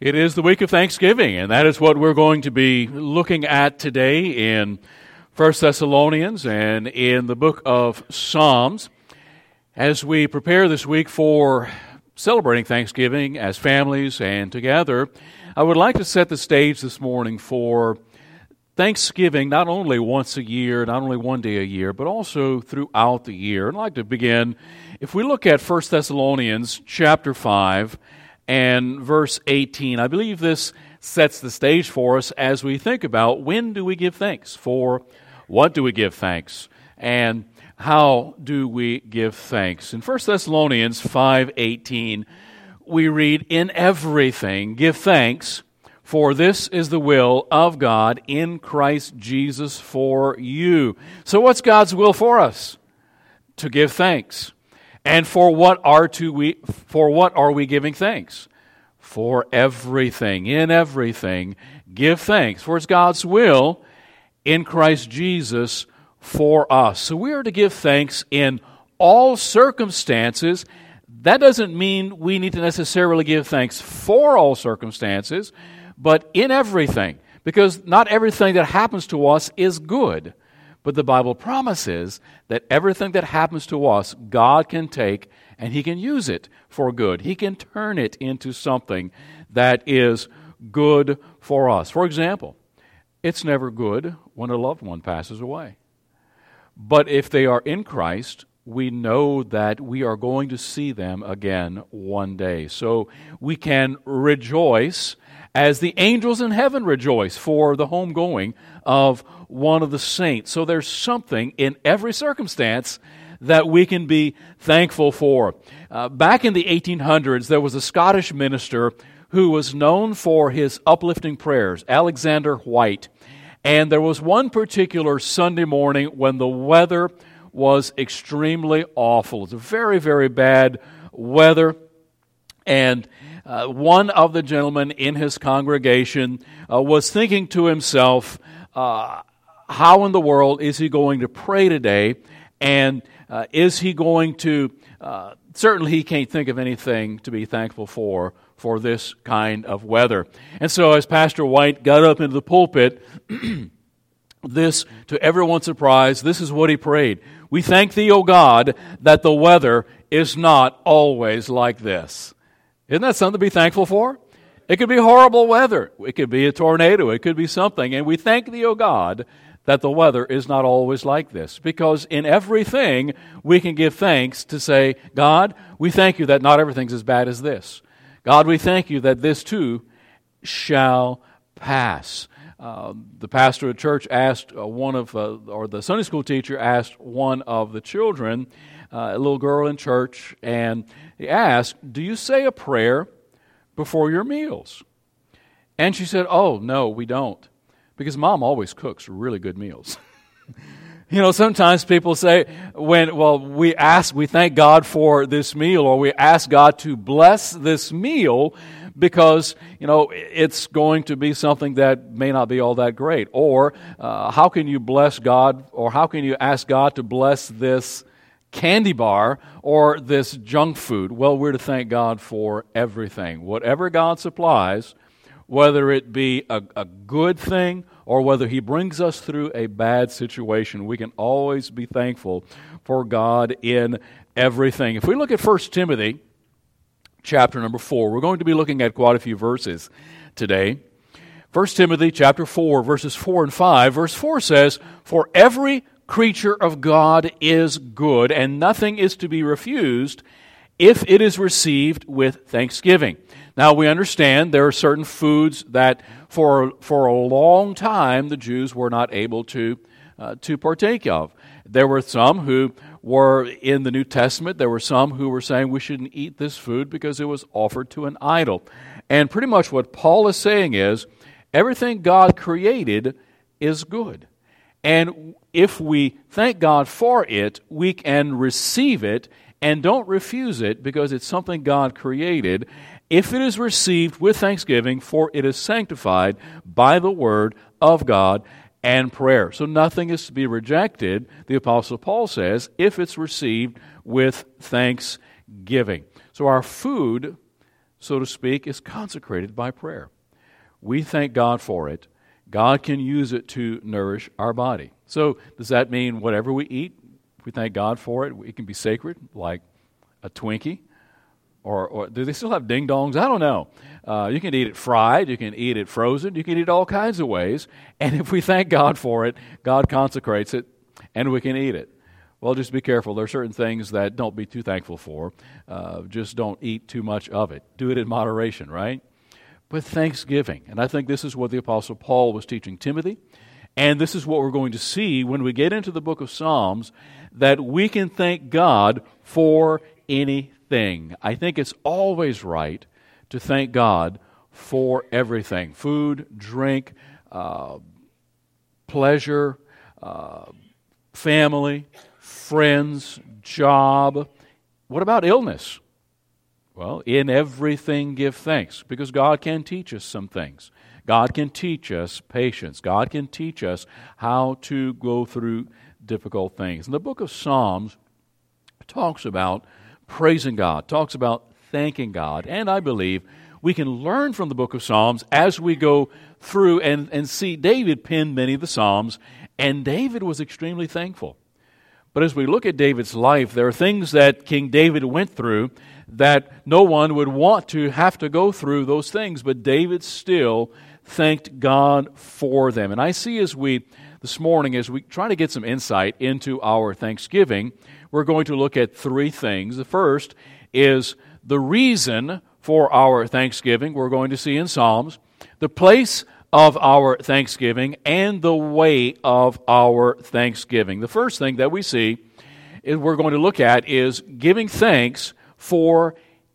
It is the week of Thanksgiving, and that is what we're going to be looking at today in 1 Thessalonians and in the book of Psalms. As we prepare this week for celebrating Thanksgiving as families and together, I would like to set the stage this morning for Thanksgiving not only once a year, not only one day a year, but also throughout the year. And I'd like to begin, if we look at 1 Thessalonians chapter 5, and verse 18. I believe this sets the stage for us as we think about when do we give thanks? For what do we give thanks? And how do we give thanks? In 1 Thessalonians 5:18, we read, "In everything give thanks, for this is the will of God in Christ Jesus for you." So what's God's will for us? To give thanks. And for what are to we for what are we giving thanks? For everything, in everything, give thanks. For it's God's will in Christ Jesus for us. So we are to give thanks in all circumstances. That doesn't mean we need to necessarily give thanks for all circumstances, but in everything. Because not everything that happens to us is good. But the Bible promises that everything that happens to us, God can take and He can use it for good. He can turn it into something that is good for us. For example, it's never good when a loved one passes away. But if they are in Christ, we know that we are going to see them again one day. So we can rejoice as the angels in heaven rejoice for the homegoing of one of the saints. So there's something in every circumstance that we can be thankful for. Uh, back in the 1800s, there was a Scottish minister who was known for his uplifting prayers, Alexander Whyte. And there was one particular Sunday morning when the weather was extremely awful. It was a very, very bad weather. And uh, one of the gentlemen in his congregation uh, was thinking to himself, uh, how in the world is he going to pray today? And uh, is he going to, uh, certainly he can't think of anything to be thankful for for this kind of weather. And so as Pastor Whyte got up into the pulpit, this, to everyone's surprise, this is what he prayed. We thank thee, O God, that the weather is not always like this. Isn't that something to be thankful for? It could be horrible weather. It could be a tornado. It could be something. And we thank thee, O God, that the weather is not always like this. Because in everything, we can give thanks to say, God, we thank you that not everything's as bad as this. God, we thank you that this too shall pass. Uh, the pastor of the church asked uh, one of, uh, or the Sunday school teacher asked one of the children, uh, a little girl in church, and asked, Do you say a prayer before your meals? And she said, Oh, no, we don't. Because mom always cooks really good meals. you know, sometimes people say, when, well, we ask, we thank God for this meal, or we ask God to bless this meal because, you know, it's going to be something that may not be all that great. Or, uh, how can you bless God, or how can you ask God to bless this candy bar or this junk food? Well, we're to thank God for everything. Whatever God supplies, whether it be a, a good thing or whether He brings us through a bad situation, we can always be thankful for God in everything. If we look at 1 Timothy chapter number 4, we're going to be looking at quite a few verses today. 1 Timothy chapter 4 verses 4 and 5 verse 4 says for every creature of God is good, and nothing is to be refused if it is received with thanksgiving. Now, we understand there are certain foods that for, for a long time the Jews were not able to, uh, to partake of. There were some who were in the New Testament, there were some who were saying we shouldn't eat this food because it was offered to an idol. And pretty much what Paul is saying is everything God created is good. And if we thank God for it, we can receive it and don't refuse it because it's something God created. If it is received with thanksgiving, for it is sanctified by the word of God and prayer. So nothing is to be rejected, the Apostle Paul says, if it's received with thanksgiving. So our food so to speak, is consecrated by prayer. We thank God for it. God can use it to nourish our body. So, does that mean whatever we eat, we thank God for it? It can be sacred, like a Twinkie. Or, or do they still have ding dongs? I don't know. Uh, you can eat it fried, you can eat it frozen, you can eat it all kinds of ways. And if we thank God for it, God consecrates it and we can eat it. Well, just be careful. There are certain things that don't be too thankful for. Uh, just don't eat too much of it. Do it in moderation, right? But thanksgiving. And I think this is what the Apostle Paul was teaching Timothy. And this is what we're going to see when we get into the book of Psalms that we can thank God for anything. I think it's always right to thank God for everything food, drink, uh, pleasure, uh, family, friends, job. What about illness? Well, in everything give thanks because God can teach us some things. God can teach us patience. God can teach us how to go through difficult things. And the book of Psalms talks about praising God, talks about thanking God. And I believe we can learn from the book of Psalms as we go through and, and see David penned many of the Psalms, and David was extremely thankful. But as we look at David's life, there are things that King David went through that no one would want to have to go through those things, but David still thanked God for them. And I see as we, this morning, as we try to get some insight into our thanksgiving, we're going to look at three things. The first is the reason for our thanksgiving, we're going to see in Psalms, the place of our thanksgiving and the way of our thanksgiving. The first thing that we see is we're going to look at is giving thanks for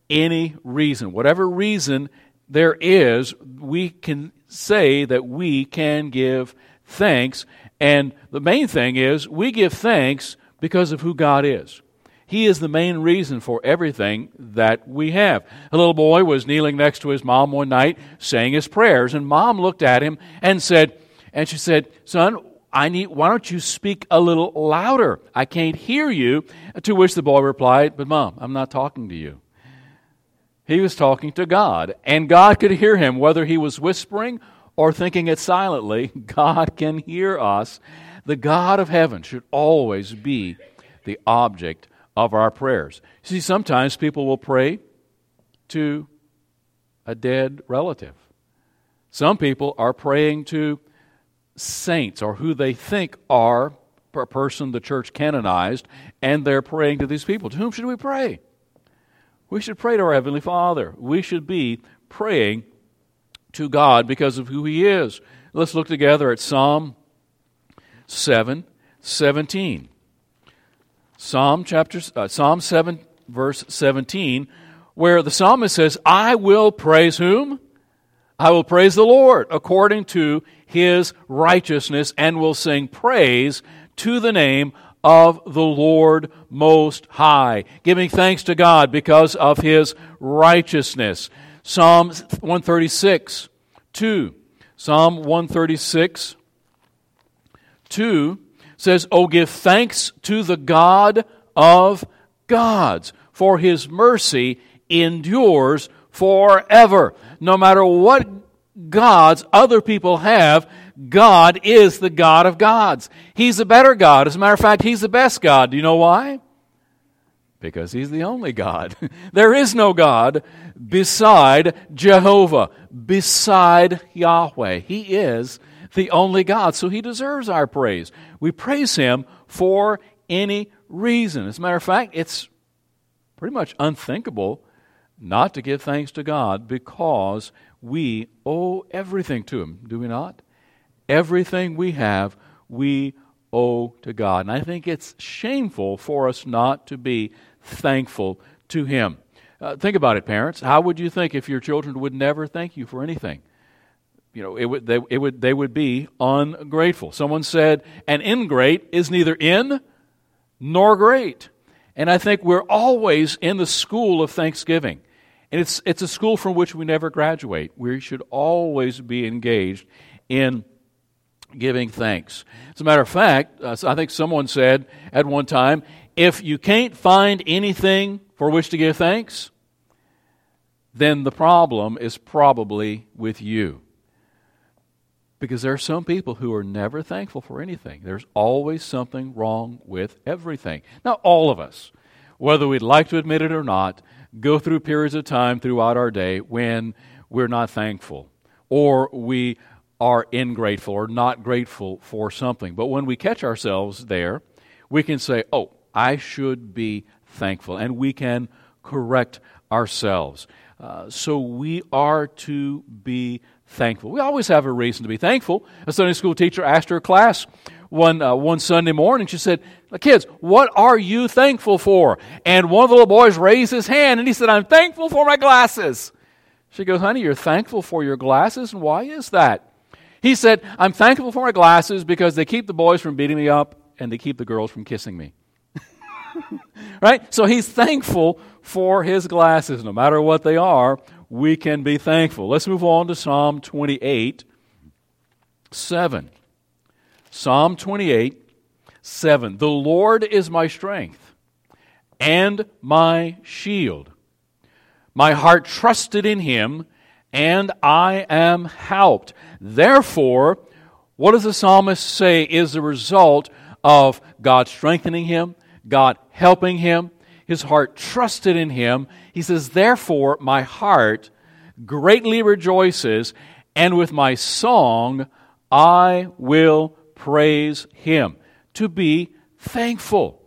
any reason. Whatever reason there is, we can say that we can give thanks. And the main thing is we give thanks because of who God is. He is the main reason for everything that we have. A little boy was kneeling next to his mom one night saying his prayers, and mom looked at him and said, and she said, Son, I need, why don't you speak a little louder? I can't hear you. To which the boy replied, But mom, I'm not talking to you. He was talking to God, and God could hear him, whether he was whispering or thinking it silently. God can hear us. The God of heaven should always be the object of our prayers. See, sometimes people will pray to a dead relative. Some people are praying to saints or who they think are a person the church canonized, and they're praying to these people. To whom should we pray? We should pray to our Heavenly Father. We should be praying to God because of who He is. Let's look together at Psalm 7 17. Psalm chapter uh, Psalm 7 verse 17 where the psalmist says, "I will praise whom? I will praise the Lord according to his righteousness and will sing praise to the name of the Lord most high, giving thanks to God because of his righteousness." Psalm 136 2 Psalm 136 2 says, Oh, give thanks to the God of gods, for his mercy endures forever. No matter what gods other people have, God is the God of gods. He's a better God. As a matter of fact, He's the best God. Do you know why? Because He's the only God. there is no God beside Jehovah, beside Yahweh. He is the only God. So he deserves our praise. We praise him for any reason. As a matter of fact, it's pretty much unthinkable not to give thanks to God because we owe everything to him, do we not? Everything we have, we owe to God. And I think it's shameful for us not to be thankful to him. Uh, think about it, parents. How would you think if your children would never thank you for anything? You know, it would, they, it would, they would be ungrateful. Someone said, an ingrate is neither in nor great. And I think we're always in the school of thanksgiving. And it's, it's a school from which we never graduate. We should always be engaged in giving thanks. As a matter of fact, uh, I think someone said at one time if you can't find anything for which to give thanks, then the problem is probably with you. Because there are some people who are never thankful for anything. There's always something wrong with everything. Now, all of us, whether we'd like to admit it or not, go through periods of time throughout our day when we're not thankful or we are ingrateful or not grateful for something. But when we catch ourselves there, we can say, Oh, I should be thankful. And we can correct ourselves. Uh, so we are to be thankful. We always have a reason to be thankful. A Sunday school teacher asked her class one, uh, one Sunday morning, she said, Kids, what are you thankful for? And one of the little boys raised his hand and he said, I'm thankful for my glasses. She goes, Honey, you're thankful for your glasses? And why is that? He said, I'm thankful for my glasses because they keep the boys from beating me up and they keep the girls from kissing me. right? So he's thankful for his glasses. No matter what they are, we can be thankful. Let's move on to Psalm 28 7. Psalm 28 7. The Lord is my strength and my shield. My heart trusted in him, and I am helped. Therefore, what does the psalmist say is the result of God strengthening him, God helping him, his heart trusted in him. He says, Therefore, my heart greatly rejoices, and with my song I will praise him. To be thankful.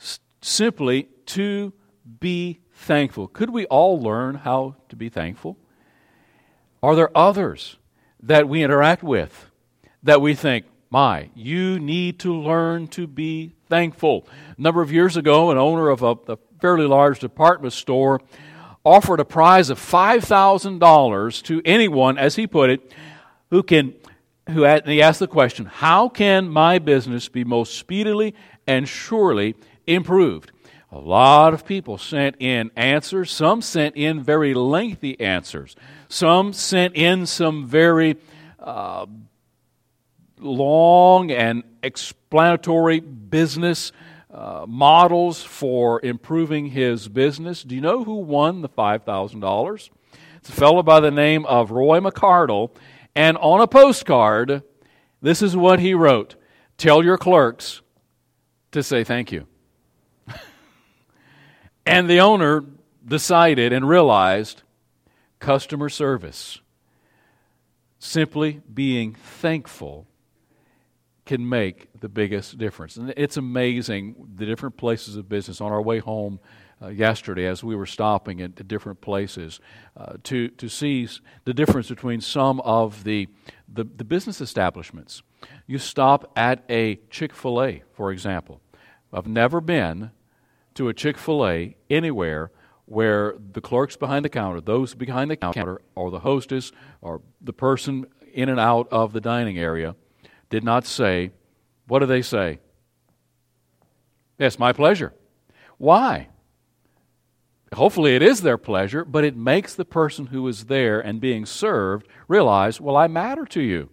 S- simply to be thankful. Could we all learn how to be thankful? Are there others that we interact with that we think, my, you need to learn to be thankful. A number of years ago, an owner of a, a fairly large department store offered a prize of $5,000 to anyone, as he put it, who can, who had, he asked the question, how can my business be most speedily and surely improved? A lot of people sent in answers. Some sent in very lengthy answers. Some sent in some very uh, long and explanatory business uh, models for improving his business. Do you know who won the $5,000? It's a fellow by the name of Roy McCardell. And on a postcard, this is what he wrote Tell your clerks to say thank you. and the owner decided and realized customer service, simply being thankful can make the biggest difference. And it's amazing the different places of business. On our way home uh, yesterday, as we were stopping at, different places, uh, to, to see the difference between some of the, the, the business establishments. You stop at a Chick fil A, for example. I've never been to a Chick fil A anywhere where the clerks behind the counter, those behind the counter, or the hostess, or the person in and out of the dining area, did not say, what do they say? Yes, my pleasure. Why? Hopefully it is their pleasure, but it makes the person who is there and being served realize, well, I matter to you.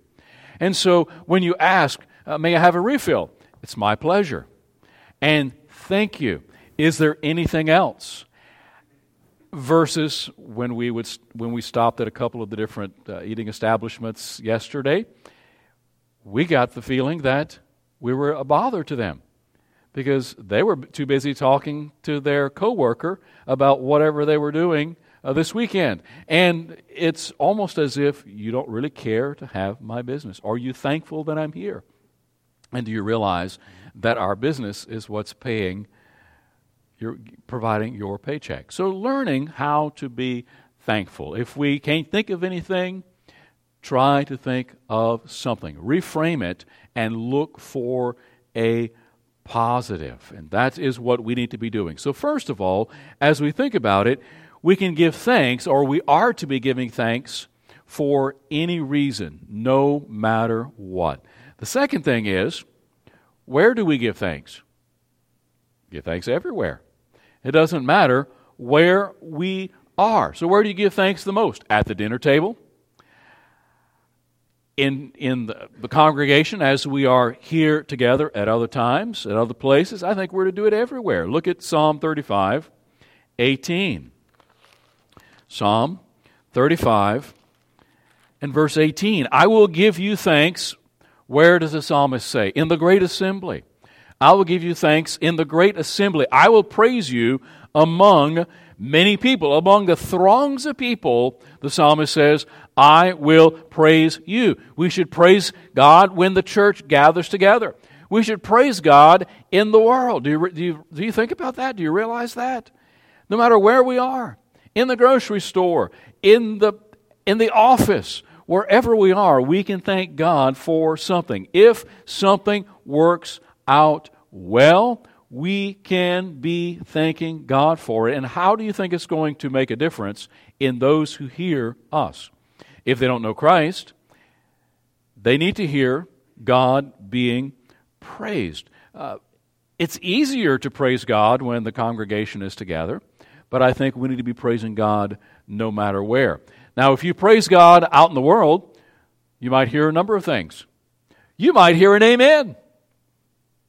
And so when you ask, uh, may I have a refill? It's my pleasure. And thank you. Is there anything else? Versus when we would when we stopped at a couple of the different uh, eating establishments yesterday, we got the feeling that we were a bother to them because they were too busy talking to their coworker about whatever they were doing uh, this weekend. And it's almost as if you don't really care to have my business. Are you thankful that I'm here? And do you realize that our business is what's paying your providing your paycheck? So learning how to be thankful. If we can't think of anything, Try to think of something, reframe it, and look for a positive. And that is what we need to be doing. So, first of all, as we think about it, we can give thanks, or we are to be giving thanks for any reason, no matter what. The second thing is, where do we give thanks? Give thanks everywhere. It doesn't matter where we are. So, where do you give thanks the most? At the dinner table? In, in the, the, congregation as we are here together at other times, at other places. I think we're to do it everywhere. Look at Psalm 35, 18. Psalm 35 and verse 18. I will give you thanks. Where does the psalmist say? In the great assembly. I will give you thanks in the great assembly. I will praise you among many people. Among the throngs of people, the psalmist says, I will praise you. We should praise God when the church gathers together. We should praise God in the world. Do you, do you, do you think about that? Do you realize that? No matter where we are, in the grocery store, in the, in the office, wherever we are, we can thank God for something. If something works out well, we can be thanking God for it. And how do you think it's going to make a difference in those who hear us? If they don't know Christ, they need to hear God being praised. Uh, it's easier to praise God when the congregation is together, but I think we need to be praising God no matter where. Now, if you praise God out in the world, you might hear a number of things. You might hear an amen.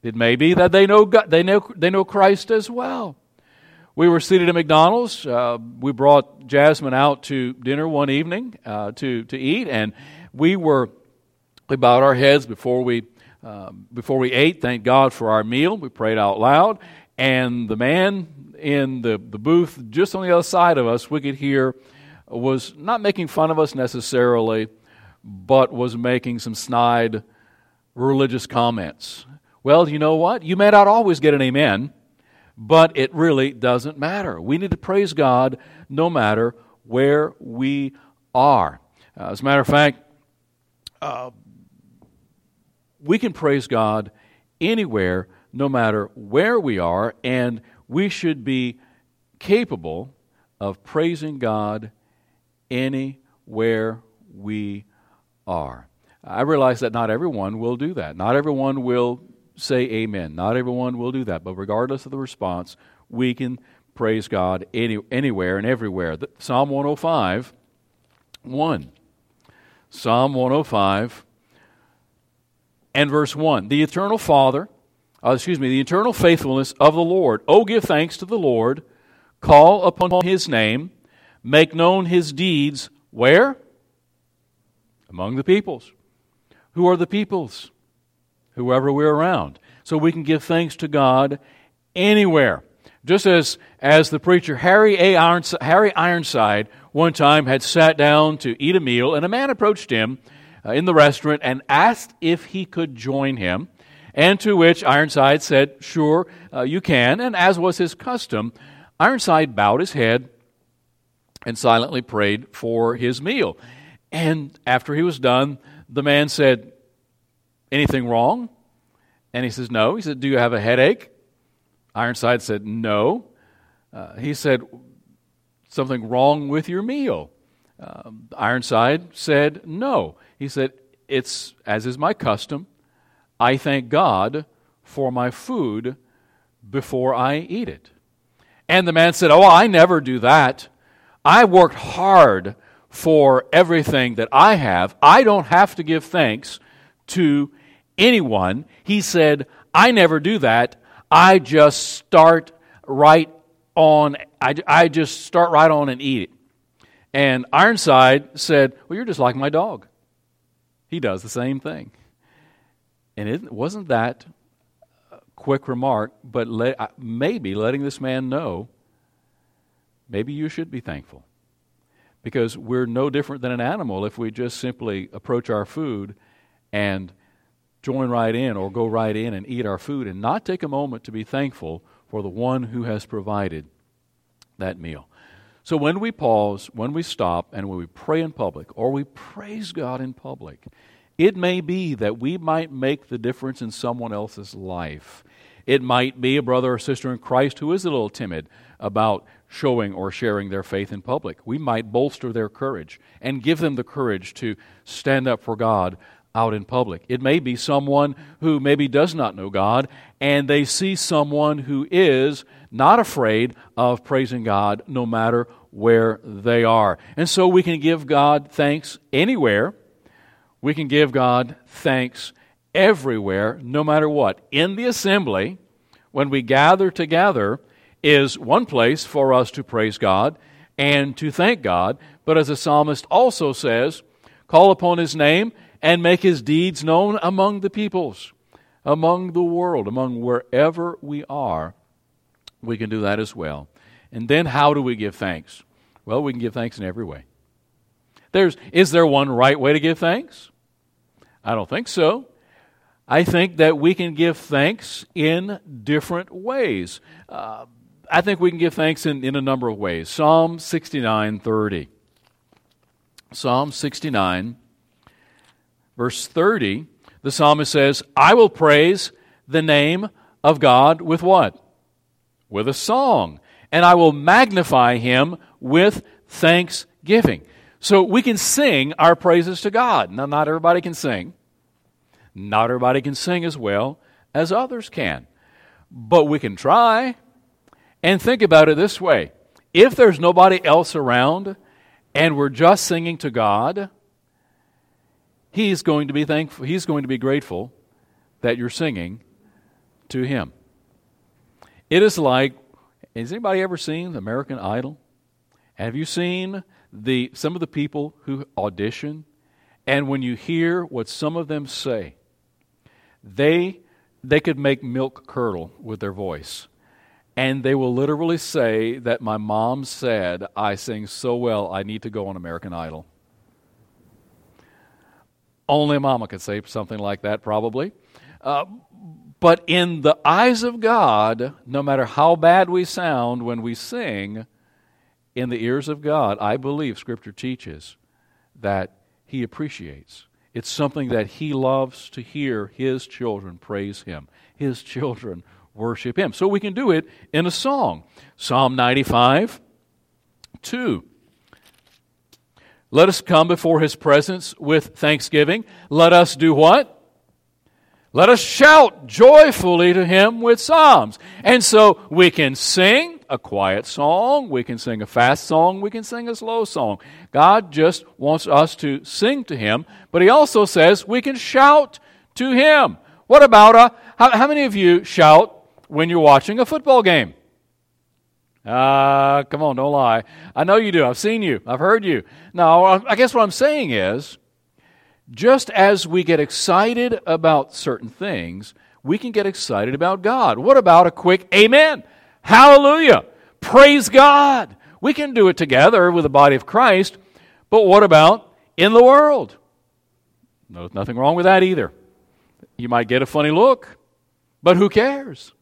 It may be that they know, God, they know, they know Christ as well. We were seated at McDonald's. Uh, we brought Jasmine out to dinner one evening uh, to, to eat, and we were we bowed our heads before we uh, before we ate. Thank God for our meal. We prayed out loud, and the man in the, the booth just on the other side of us, we could hear, was not making fun of us necessarily, but was making some snide religious comments. Well, you know what? You may not always get an amen, but it really doesn't matter. We need to praise God no matter where we are. Uh, as a matter of fact, uh, we can praise God anywhere, no matter where we are, and we should be capable of praising God anywhere we are. I realize that not everyone will do that. Not everyone will say amen. Not everyone will do that. But regardless of the response, we can praise God any, anywhere and everywhere. Psalm 105, 1. Psalm 105 and verse 1. The eternal Father, uh, excuse me, the eternal faithfulness of the Lord. Oh, give thanks to the Lord. Call upon his name. Make known his deeds. Where? Among the peoples. Who are the peoples? Whoever we're around. So we can give thanks to God anywhere. Just as, as the preacher Harry, A. Ironside, Harry Ironside one time had sat down to eat a meal, and a man approached him uh, in the restaurant and asked if he could join him. And to which Ironside said, Sure, uh, you can. And as was his custom, Ironside bowed his head and silently prayed for his meal. And after he was done, the man said, Anything wrong? And he says, No. He said, Do you have a headache? Ironside said, No. Uh, he said, Something wrong with your meal? Uh, Ironside said, No. He said, It's as is my custom. I thank God for my food before I eat it. And the man said, Oh, I never do that. I worked hard for everything that I have. I don't have to give thanks to anyone. He said, I never do that. I just start right on, I, I just start right on and eat it. And Ironside said, Well, you're just like my dog. He does the same thing. And it wasn't that a quick remark, but let, uh, maybe letting this man know maybe you should be thankful. Because we're no different than an animal if we just simply approach our food and join right in or go right in and eat our food and not take a moment to be thankful for the one who has provided that meal. So when we pause, when we stop, and when we pray in public or we praise God in public, it may be that we might make the difference in someone else's life. It might be a brother or sister in Christ who is a little timid about showing or sharing their faith in public. We might bolster their courage and give them the courage to stand up for God out in public. It may be someone who maybe does not know God, and they see someone who is not afraid of praising God no matter where they are. And so we can give God thanks anywhere. We can give God thanks everywhere, no matter what. In the assembly, when we gather together, is one place for us to praise God, and to thank God. But as the psalmist also says, call upon his name and make his deeds known among the peoples, among the world, among wherever we are. We can do that as well. And then how do we give thanks? Well, we can give thanks in every way. There's, is there one right way to give thanks? I don't think so. I think that we can give thanks in different ways. Uh, I think we can give thanks in, in a number of ways. Psalm 69 30. Psalm 69, verse 30, the psalmist says, I will praise the name of God with what? With a song. And I will magnify him with thanksgiving. So we can sing our praises to God. Now, not everybody can sing. Not everybody can sing as well as others can. But we can try. And think about it this way if there's nobody else around and we're just singing to God, He's going to be thankful, He's going to be grateful that you're singing to Him. It is like has anybody ever seen American Idol? Have you seen the some of the people who audition and when you hear what some of them say they, they could make milk curdle with their voice. And they will literally say that my mom said, I sing so well, I need to go on American Idol. Only a mama could say something like that, probably. Uh, but in the eyes of God, no matter how bad we sound when we sing, in the ears of God, I believe Scripture teaches that He appreciates it's something that he loves to hear his children praise him, his children worship him. So we can do it in a song. Psalm 95, 2. Let us come before his presence with thanksgiving. Let us do what? Let us shout joyfully to him with psalms. And so we can sing a quiet song, we can sing a fast song, we can sing a slow song. God just wants us to sing to him, but he also says we can shout to him. What about a, how, how many of you shout when you're watching a football game? Uh, come on, don't lie. I know you do. I've seen you. I've heard you. Now, I guess what I'm saying is, just as we get excited about certain things, we can get excited about God. What about a quick amen? Hallelujah! Praise God! We can do it together with the body of Christ, but what about in the world? No, nothing wrong with that either. You might get a funny look, but who cares?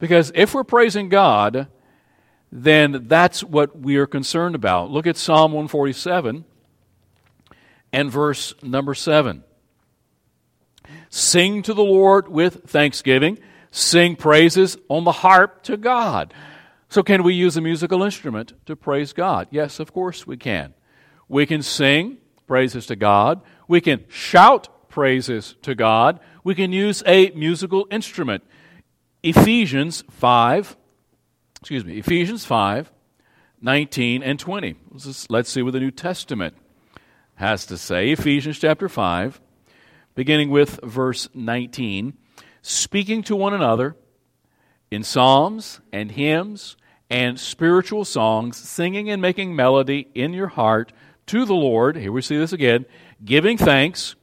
Because if we're praising God, then that's what we are concerned about. Look at Psalm 147 and verse number 7. Sing to the Lord with thanksgiving, sing praises on the harp to God. So, can we use a musical instrument to praise God? Yes, of course we can. We can sing praises to God, we can shout praises to God, we can use a musical instrument. Ephesians 5, excuse me, Ephesians 5, 19 and 20. Let's see what the New Testament has to say. Ephesians chapter 5, beginning with verse 19. Speaking to one another in psalms and hymns and spiritual songs, singing and making melody in your heart to the Lord. Here we see this again. Giving thanks.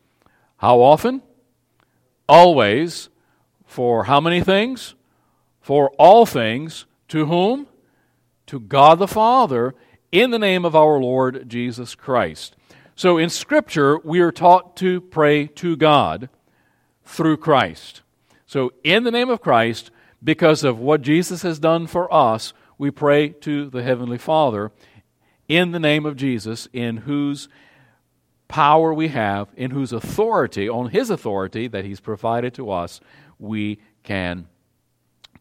How often? Always. For how many things? For all things. To whom? To God the Father, in the name of our Lord Jesus Christ. So in Scripture, we are taught to pray to God through Christ. So, in the name of Christ, because of what Jesus has done for us, we pray to the Heavenly Father in the name of Jesus, in whose power we have, in whose authority, on His authority that He's provided to us, we can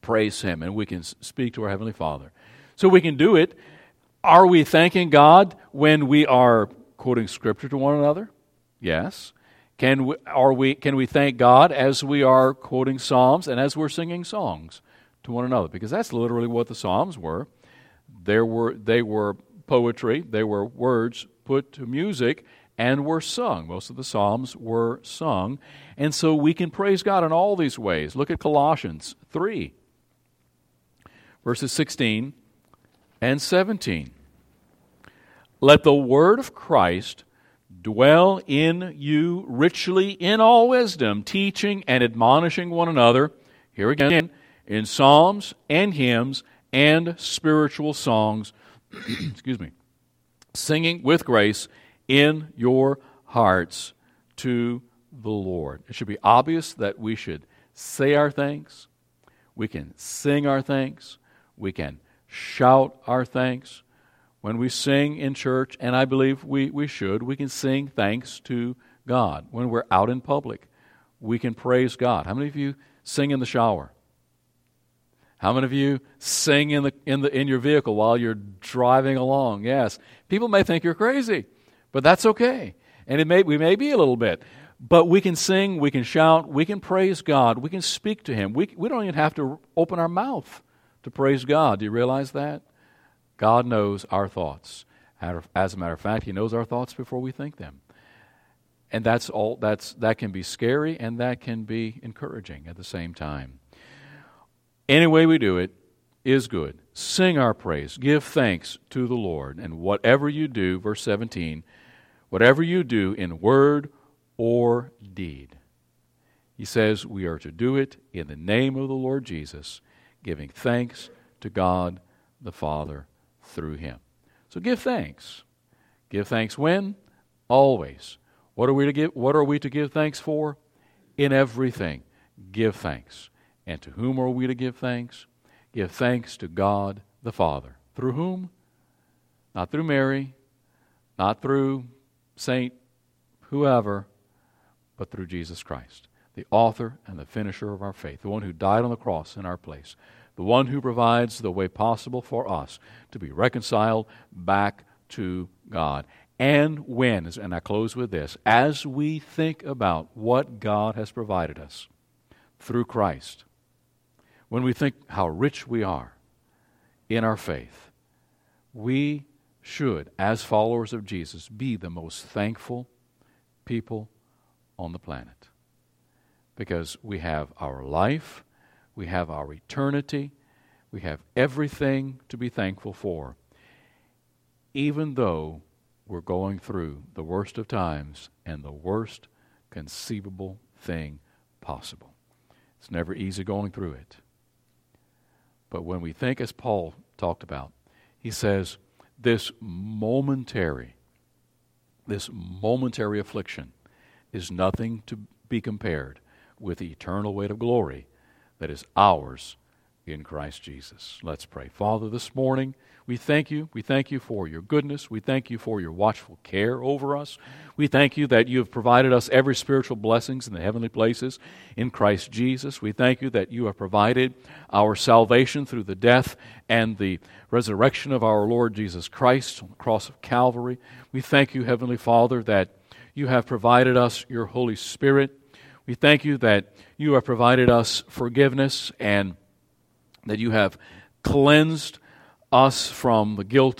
praise Him and we can speak to our Heavenly Father. So we can do it. Are we thanking God when we are quoting scripture to one another? Yes. Can we, are we, can we thank God as we are quoting Psalms and as we're singing songs to one another? Because that's literally what the Psalms were. There were they were poetry, they were words put to music and were sung. Most of the Psalms were sung. And so we can praise God in all these ways. Look at Colossians 3, verses 16 and 17. Let the word of Christ dwell in you richly in all wisdom, teaching and admonishing one another. Here again, in psalms and hymns and spiritual songs, excuse me, singing with grace in your hearts to the Lord. It should be obvious that we should say our thanks, we can sing our thanks, we can shout our thanks. When we sing in church, and I believe we, we should, we can sing thanks to God. When we're out in public, we can praise God. How many of you sing in the shower? How many of you sing in, the, in, the, in your vehicle while you're driving along? Yes. People may think you're crazy, but that's okay. And it may, we may be a little bit. But we can sing, we can shout, we can praise God, we can speak to Him. We, we don't even have to open our mouth to praise God. Do you realize that? God knows our thoughts. As a matter of fact, He knows our thoughts before we think them. And that's all that's that can be scary and that can be encouraging at the same time. Any way we do it is good. Sing our praise. Give thanks to the Lord. And whatever you do, verse 17, whatever you do in word or deed, he says we are to do it in the name of the Lord Jesus, giving thanks to God the Father through him. So give thanks. Give thanks when? Always. What are we to give what are we to give thanks for? In everything. Give thanks. And to whom are we to give thanks? Give thanks to God the Father. Through whom? Not through Mary, not through Saint whoever, but through Jesus Christ, the author and the finisher of our faith, the one who died on the cross in our place, the one who provides the way possible for us to be reconciled back to God. And when, and I close with this, as we think about what God has provided us through Christ, when we think how rich we are in our faith, we should, as followers of Jesus, be the most thankful people on the planet. Because we have our life, we have our eternity, we have everything to be thankful for, even though we're going through the worst of times and the worst conceivable thing possible. It's never easy going through it. But when we think, as Paul talked about, he says, this momentary, this momentary affliction is nothing to be compared with the eternal weight of glory that is ours in Christ Jesus. Let's pray. Father, this morning, we thank you. We thank you for your goodness. We thank you for your watchful care over us. We thank you that you have provided us every spiritual blessings in the heavenly places in Christ Jesus. We thank you that you have provided our salvation through the death and the resurrection of our Lord Jesus Christ on the cross of Calvary. We thank you, Heavenly Father, that you have provided us your Holy Spirit. We thank you that you have provided us forgiveness and that you have cleansed us from the guilt